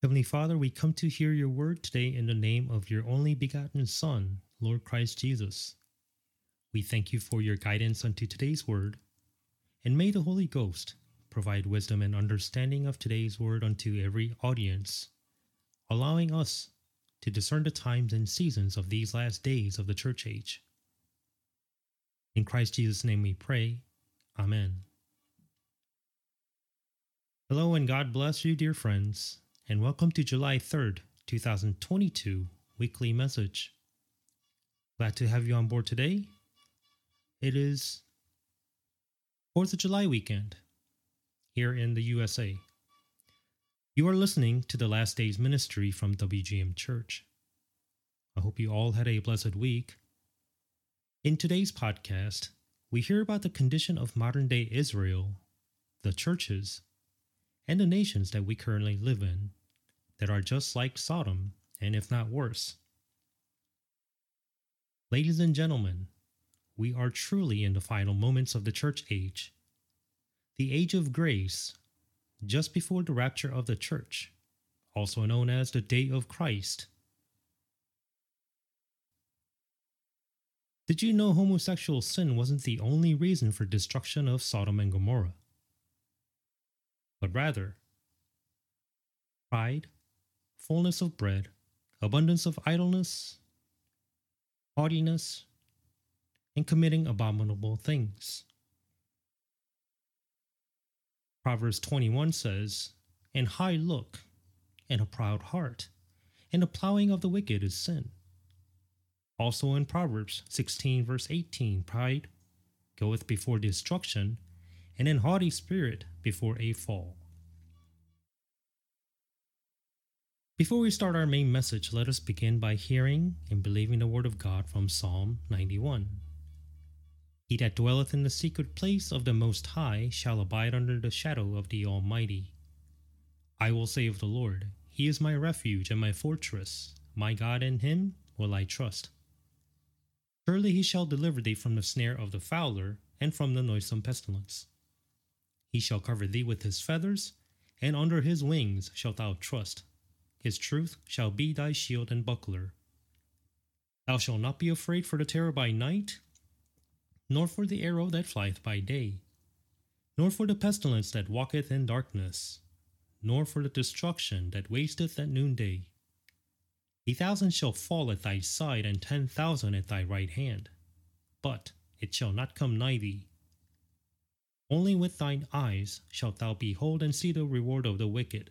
Heavenly Father, we come to hear your word today in the name of your only begotten Son, Lord Christ Jesus. We thank you for your guidance unto today's word, and may the Holy Ghost provide wisdom and understanding of today's word unto every audience, allowing us to discern the times and seasons of these last days of the church age. In Christ Jesus' name we pray. Amen. Hello and God bless you, dear friends and welcome to July 3rd, 2022 weekly message. Glad to have you on board today. It is 4th of July weekend here in the USA. You are listening to the Last Days Ministry from WGM Church. I hope you all had a blessed week. In today's podcast, we hear about the condition of modern day Israel, the churches, and the nations that we currently live in that are just like Sodom, and if not worse. Ladies and gentlemen, we are truly in the final moments of the church age, the age of grace, just before the rapture of the church, also known as the day of Christ. Did you know homosexual sin wasn't the only reason for destruction of Sodom and Gomorrah? But rather, pride, fullness of bread, abundance of idleness, haughtiness, and committing abominable things. Proverbs 21 says, And high look, and a proud heart, and the plowing of the wicked is sin. Also in Proverbs 16, verse 18, pride goeth before destruction, and an haughty spirit before a fall. Before we start our main message, let us begin by hearing and believing the word of God from Psalm 91. He that dwelleth in the secret place of the Most High shall abide under the shadow of the Almighty. I will say of the Lord, He is my refuge and my fortress, my God in Him will I trust. Surely He shall deliver thee from the snare of the fowler and from the noisome pestilence. He shall cover thee with His feathers, and under His wings shalt thou trust. His truth shall be thy shield and buckler. Thou shalt not be afraid for the terror by night, nor for the arrow that flieth by day, nor for the pestilence that walketh in darkness, nor for the destruction that wasteth at noonday. A thousand shall fall at thy side, and ten thousand at thy right hand, but it shall not come nigh thee. Only with thine eyes shalt thou behold and see the reward of the wicked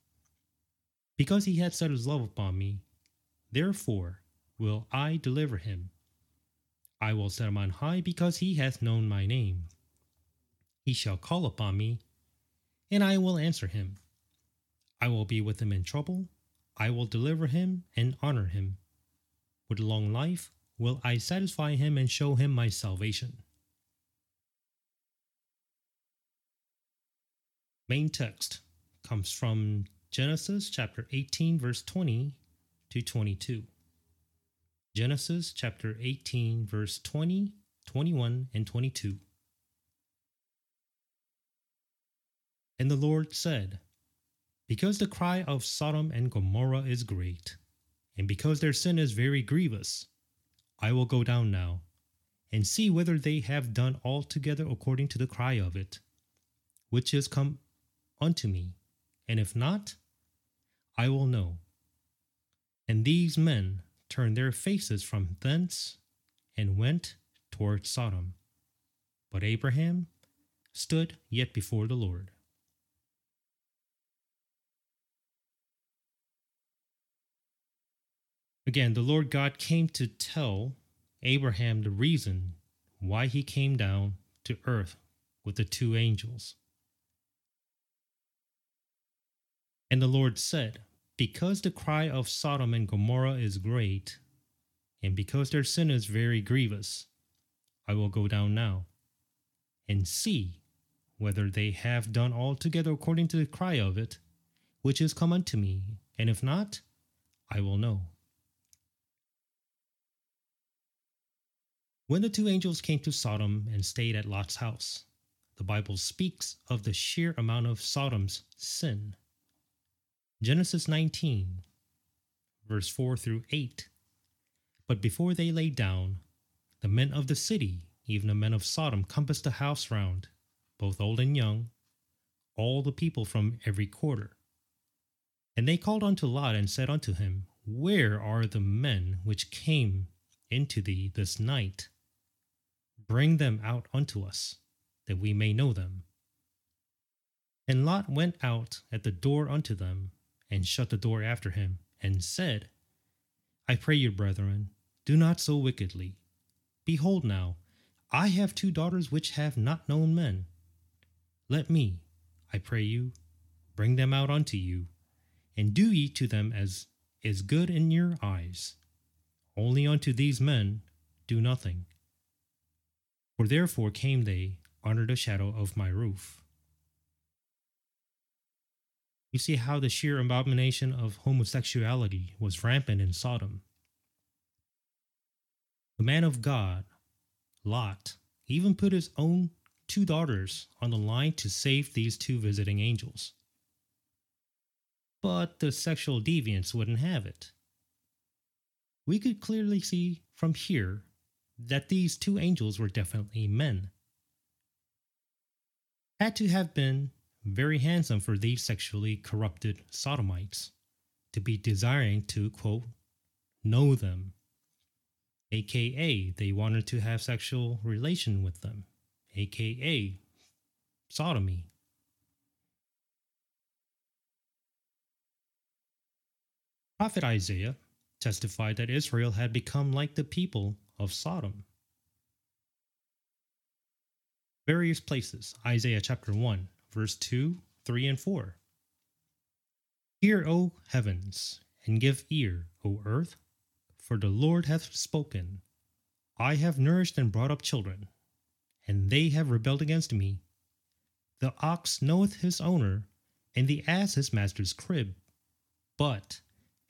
Because he hath set his love upon me, therefore will I deliver him. I will set him on high because he hath known my name. He shall call upon me, and I will answer him. I will be with him in trouble. I will deliver him and honor him. With long life will I satisfy him and show him my salvation. Main text comes from Genesis chapter 18, verse 20 to 22. Genesis chapter 18, verse 20, 21, and 22. And the Lord said, Because the cry of Sodom and Gomorrah is great, and because their sin is very grievous, I will go down now, and see whether they have done altogether according to the cry of it, which is come unto me, and if not, I will know. And these men turned their faces from thence and went toward Sodom. But Abraham stood yet before the Lord. Again, the Lord God came to tell Abraham the reason why he came down to earth with the two angels. And the Lord said, Because the cry of Sodom and Gomorrah is great, and because their sin is very grievous, I will go down now and see whether they have done altogether according to the cry of it, which is come unto me, and if not, I will know. When the two angels came to Sodom and stayed at Lot's house, the Bible speaks of the sheer amount of Sodom's sin. Genesis 19, verse 4 through 8. But before they lay down, the men of the city, even the men of Sodom, compassed the house round, both old and young, all the people from every quarter. And they called unto Lot and said unto him, Where are the men which came into thee this night? Bring them out unto us, that we may know them. And Lot went out at the door unto them, and shut the door after him, and said, I pray you, brethren, do not so wickedly. Behold now, I have two daughters which have not known men. Let me, I pray you, bring them out unto you, and do ye to them as is good in your eyes. Only unto these men do nothing. For therefore came they under the shadow of my roof. You see how the sheer abomination of homosexuality was rampant in Sodom. The man of God, Lot, even put his own two daughters on the line to save these two visiting angels. But the sexual deviants wouldn't have it. We could clearly see from here that these two angels were definitely men. Had to have been very handsome for these sexually corrupted sodomites to be desiring to, quote, know them, aka they wanted to have sexual relation with them, aka sodomy. Prophet Isaiah testified that Israel had become like the people of Sodom. Various places, Isaiah chapter 1, verse 2, 3, and 4. Hear, O heavens, and give ear, O earth, for the Lord hath spoken. I have nourished and brought up children, and they have rebelled against me. The ox knoweth his owner, and the ass his master's crib. But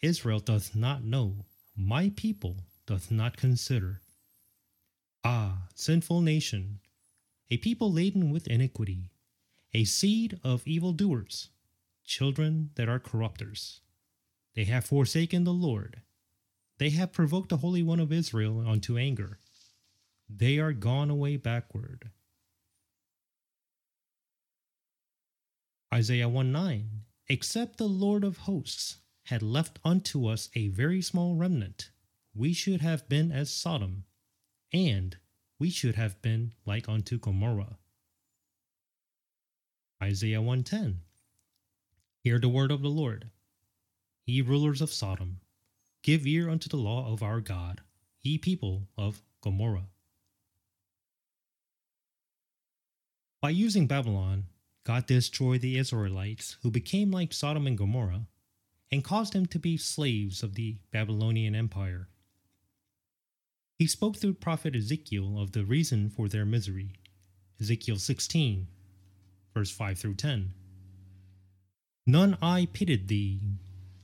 Israel doth not know, my people doth not consider. Ah, sinful nation, a people laden with iniquity, a seed of evildoers, children that are corrupters. They have forsaken the Lord. They have provoked the Holy One of Israel unto anger. They are gone away backward. Isaiah 1 9 Except the Lord of hosts had left unto us a very small remnant, we should have been as Sodom, and we should have been like unto Gomorrah. Isaiah 110 Hear the word of the Lord. Ye rulers of Sodom, give ear unto the law of our God, ye people of Gomorrah. By using Babylon, God destroyed the Israelites who became like Sodom and Gomorrah and caused them to be slaves of the Babylonian Empire. He spoke through prophet Ezekiel of the reason for their misery. Ezekiel 16, verse 5 through 10. None eye pitied thee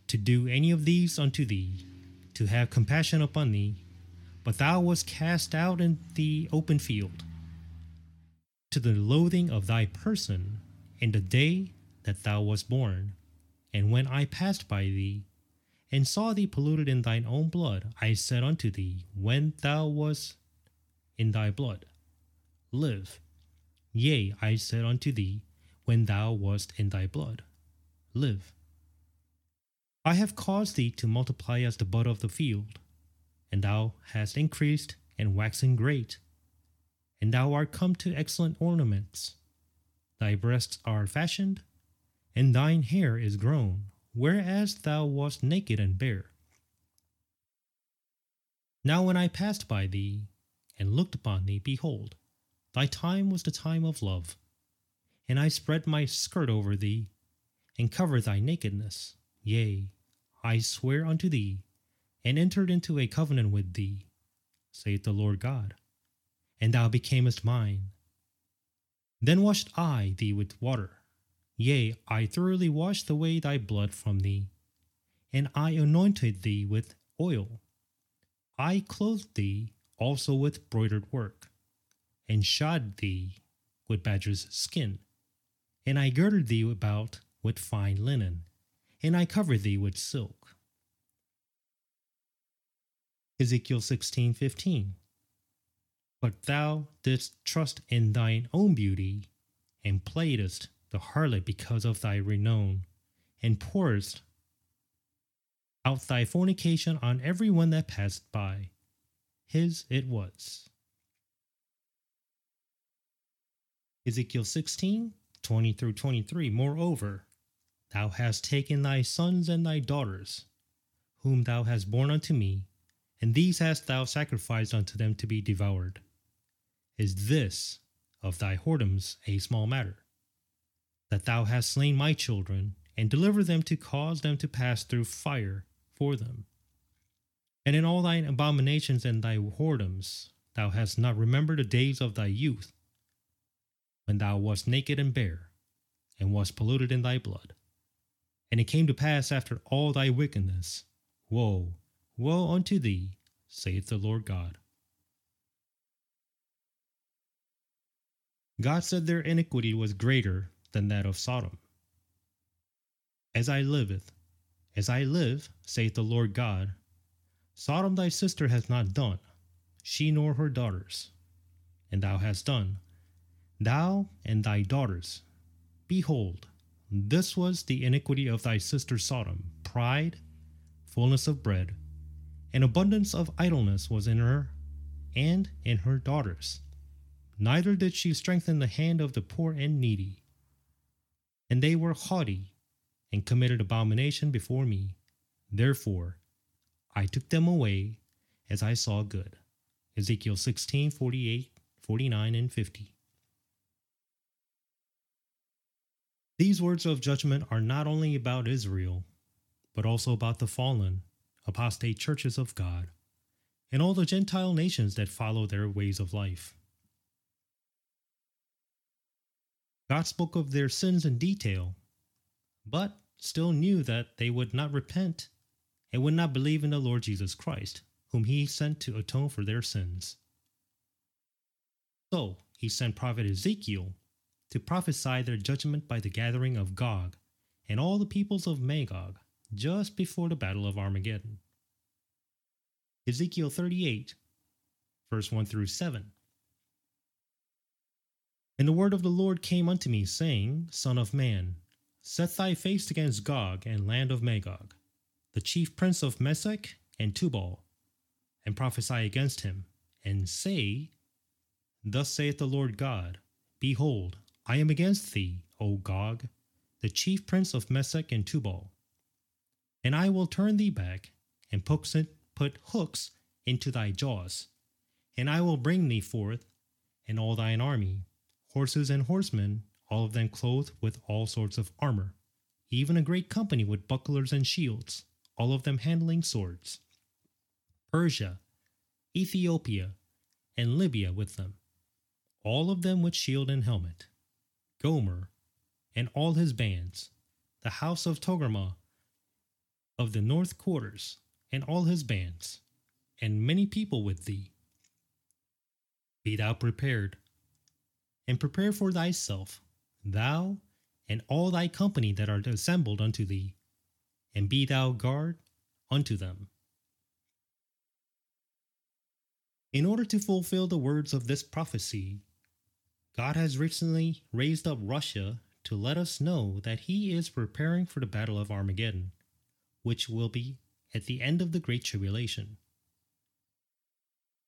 to do any of these unto thee, to have compassion upon thee, but thou wast cast out in the open field, to the loathing of thy person in the day that thou wast born. And when I passed by thee, and saw thee polluted in thine own blood, I said unto thee, When thou wast in thy blood, live. Yea, I said unto thee, When thou wast in thy blood, live. I have caused thee to multiply as the bud of the field, and thou hast increased and waxen great, and thou art come to excellent ornaments. Thy breasts are fashioned, and thine hair is grown, whereas thou wast naked and bare. Now when I passed by thee, and looked upon thee, behold, thy time was the time of love. And I spread my skirt over thee, and cover thy nakedness. Yea, I swear unto thee, and entered into a covenant with thee, saith the Lord God, and thou becamest mine. Then washed I thee with water, yea, I thoroughly washed away thy blood from thee, and I anointed thee with oil. I clothed thee also with broidered work, and shod thee with badger's skin, and I girded thee about with fine linen, and I covered thee with silk. Ezekiel 16:15 But thou didst trust in thine own beauty, and playedst the harlot because of thy renown, and pourest out thy fornication on every one that passed by. His it was. Ezekiel 16, 20 through 23. Moreover, thou hast taken thy sons and thy daughters, whom thou hast borne unto me, and these hast thou sacrificed unto them to be devoured. Is this of thy whoredoms a small matter? That thou hast slain my children, and delivered them to cause them to pass through fire for them. And in all thine abominations and thy whoredoms, thou hast not remembered the days of thy youth, when thou wast naked and bare, and wast polluted in thy blood. And it came to pass after all thy wickedness, Woe, woe unto thee, saith the Lord God. God said their iniquity was greater than that of Sodom. As I liveth, as I live, saith the Lord God, Sodom thy sister hath not done, she nor her daughters, and thou hast done, thou and thy daughters. Behold, this was the iniquity of thy sister Sodom pride, fullness of bread, and abundance of idleness was in her and in her daughters. Neither did she strengthen the hand of the poor and needy. And they were haughty and committed abomination before me. Therefore, I took them away as I saw good. Ezekiel 16 48, 49, and 50. These words of judgment are not only about Israel, but also about the fallen, apostate churches of God, and all the Gentile nations that follow their ways of life. God spoke of their sins in detail but still knew that they would not repent and would not believe in the Lord Jesus Christ, whom he sent to atone for their sins. So he sent prophet Ezekiel to prophesy their judgment by the gathering of Gog and all the peoples of Magog just before the battle of Armageddon. Ezekiel 38, verse 1 through 7. And the word of the Lord came unto me, saying, Son of man, Set thy face against Gog and land of Magog, the chief prince of Meshech and Tubal, and prophesy against him, and say, Thus saith the Lord God Behold, I am against thee, O Gog, the chief prince of Meshech and Tubal. And I will turn thee back, and put hooks into thy jaws, and I will bring thee forth, and all thine army, horses and horsemen, all of them clothed with all sorts of armor, even a great company with bucklers and shields, all of them handling swords. Persia, Ethiopia, and Libya with them, all of them with shield and helmet. Gomer, and all his bands, the house of Togarmah, of the north quarters, and all his bands, and many people with thee. Be thou prepared, and prepare for thyself thou and all thy company that are assembled unto thee, and be thou guard unto them. In order to fulfill the words of this prophecy, God has recently raised up Russia to let us know that he is preparing for the Battle of Armageddon, which will be at the end of the Great Tribulation.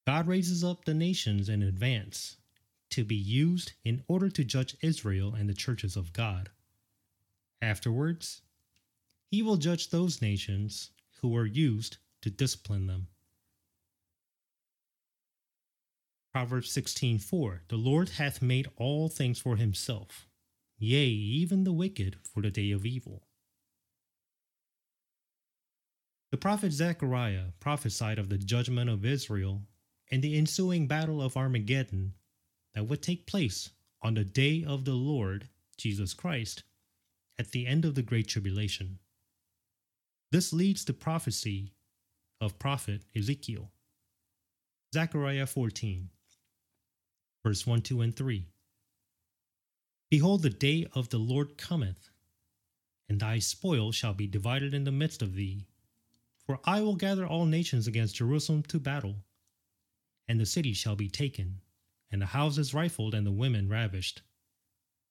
God raises up the nations in advance to be used in order to judge Israel and the churches of God. Afterwards, he will judge those nations who were used to discipline them. Proverbs 16:4 The Lord hath made all things for himself. yea, even the wicked for the day of evil. The prophet Zechariah prophesied of the judgment of Israel and the ensuing battle of Armageddon that would take place on the day of the Lord Jesus Christ at the end of the Great Tribulation. This leads to prophecy of prophet Ezekiel. Zechariah 14, verse 1, 2, and 3. Behold, the day of the Lord cometh, and thy spoil shall be divided in the midst of thee. For I will gather all nations against Jerusalem to battle, and the city shall be taken, and the houses rifled, and the women ravished.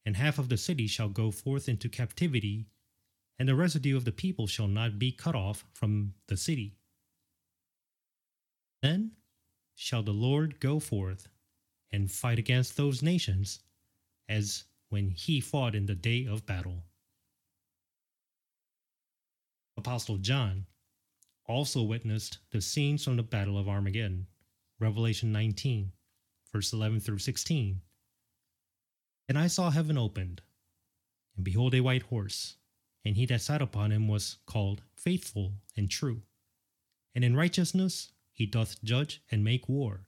And half of the city shall go forth into captivity, and the residue of the people shall not be cut off from the city. Then shall the Lord go forth and fight against those nations as when he fought in the day of battle. Apostle John also witnessed the scenes from the Battle of Armageddon, Revelation 19, verse 11 through 16. And I saw heaven opened, and behold, a white horse, and he that sat upon him was called Faithful and True, and in righteousness he doth judge and make war.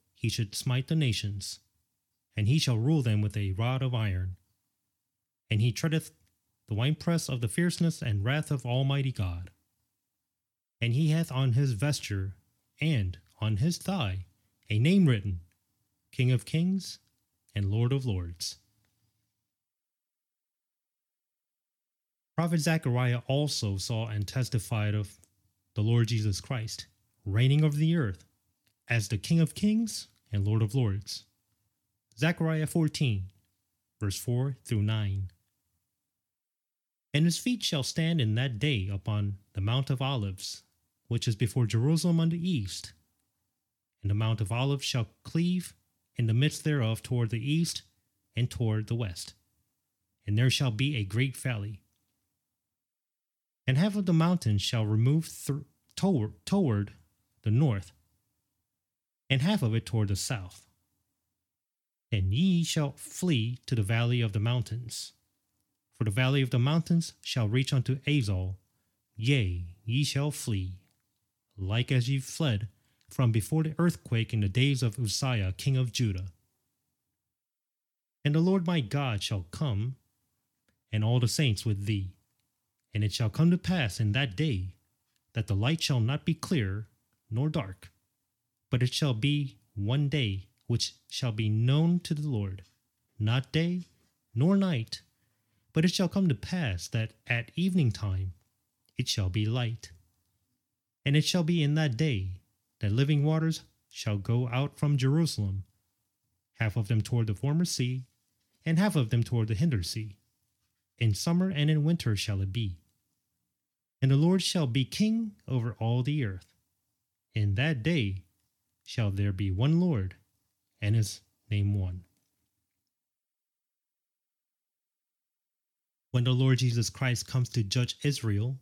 he should smite the nations, and he shall rule them with a rod of iron. And he treadeth the winepress of the fierceness and wrath of Almighty God and he hath on his vesture and on his thigh a name written King of Kings and Lord of Lords. Prophet Zechariah also saw and testified of the Lord Jesus Christ reigning over the earth as the King of Kings and Lord of Lords. Zechariah 14, verse 4 through 9. And his feet shall stand in that day upon the Mount of Olives, which is before Jerusalem on the east. And the Mount of Olives shall cleave in the midst thereof toward the east and toward the west. And there shall be a great valley. And half of the mountain shall remove th- toward, toward the north, and half of it toward the south. And ye shall flee to the valley of the mountains. For the valley of the mountains shall reach unto Azal, yea, ye shall flee like as ye fled from before the earthquake in the days of Uzziah king of Judah. And the Lord my God shall come, and all the saints with thee. And it shall come to pass in that day that the light shall not be clear nor dark, but it shall be one day which shall be known to the Lord, not day nor night, but it shall come to pass that at evening time it shall be light. And it shall be in that day that living waters shall go out from Jerusalem, half of them toward the former sea, and half of them toward the hinder sea. In summer and in winter shall it be. And the Lord shall be king over all the earth. In that day shall there be one Lord, and his name one. When the Lord Jesus Christ comes to judge Israel,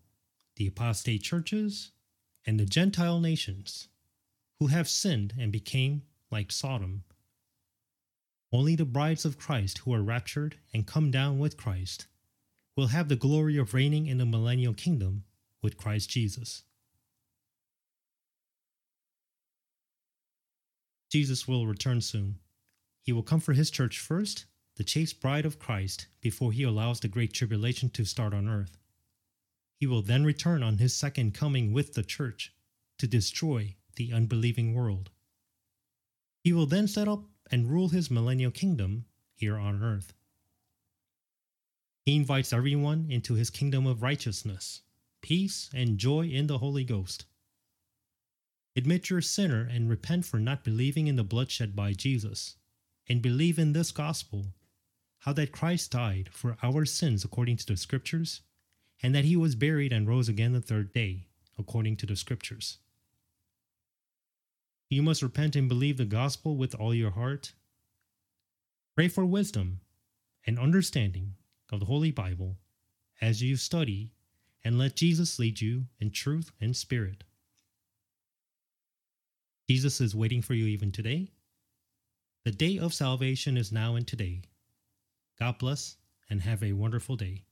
the apostate churches, and the Gentile nations who have sinned and became like Sodom. Only the brides of Christ who are raptured and come down with Christ will have the glory of reigning in the millennial kingdom with Christ Jesus. Jesus will return soon. He will come for his church first, the chaste bride of Christ, before he allows the great tribulation to start on earth. He will then return on his second coming with the church to destroy the unbelieving world. He will then set up and rule his millennial kingdom here on earth. He invites everyone into his kingdom of righteousness, peace, and joy in the Holy Ghost. Admit you're a sinner and repent for not believing in the bloodshed by Jesus, and believe in this gospel how that Christ died for our sins according to the Scriptures, and that he was buried and rose again the third day according to the Scriptures. You must repent and believe the gospel with all your heart. Pray for wisdom and understanding of the Holy Bible as you study, and let Jesus lead you in truth and spirit. Jesus is waiting for you even today. The day of salvation is now and today. God bless and have a wonderful day.